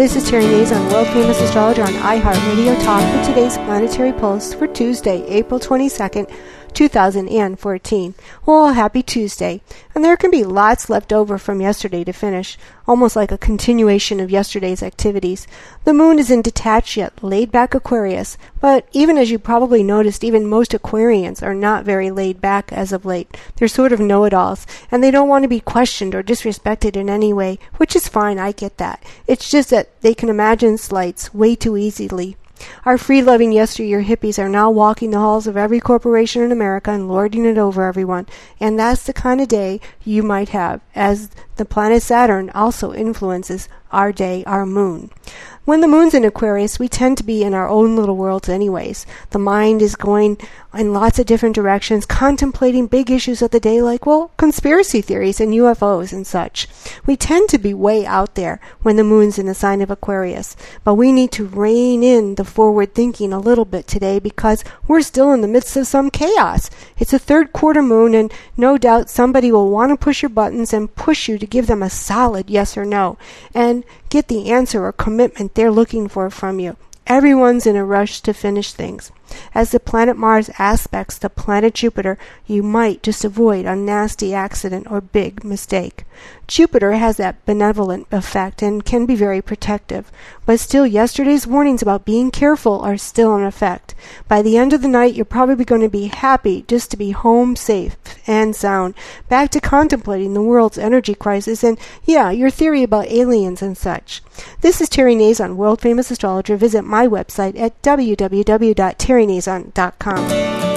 This is Terry Nazon, world famous astrologer on iHeartRadio Talk with today's planetary pulse for Tuesday, April 22nd, 2014. Well, happy Tuesday. And there can be lots left over from yesterday to finish, almost like a continuation of yesterday's activities. The moon is in detached yet laid back Aquarius, but even as you probably noticed, even most Aquarians are not very laid back as of late. They're sort of know it alls, and they don't want to be questioned or disrespected in any way, which is fine, I get that. It's just that they can imagine slights way too easily. Our free loving yesteryear hippies are now walking the halls of every corporation in America and lording it over everyone. And that's the kind of day you might have, as the planet Saturn also influences our day, our moon. When the moon's in Aquarius, we tend to be in our own little worlds, anyways. The mind is going in lots of different directions, contemplating big issues of the day, like, well, conspiracy theories and UFOs and such. We tend to be way out there when the moon's in the sign of Aquarius, but we need to rein in the forward thinking a little bit today because we're still in the midst of some chaos. It's a third quarter moon, and no doubt somebody will want to push your buttons and push you to give them a solid yes or no and get the answer or commitment they're looking for from you. Everyone's in a rush to finish things. As the planet Mars aspects the planet Jupiter, you might just avoid a nasty accident or big mistake. Jupiter has that benevolent effect and can be very protective, but still yesterday's warnings about being careful are still in effect. By the end of the night, you're probably going to be happy just to be home safe and sound, back to contemplating the world's energy crisis and, yeah, your theory about aliens and such. This is Terry Nazon, world famous astrologer. Visit my website at www.terrynazon.com.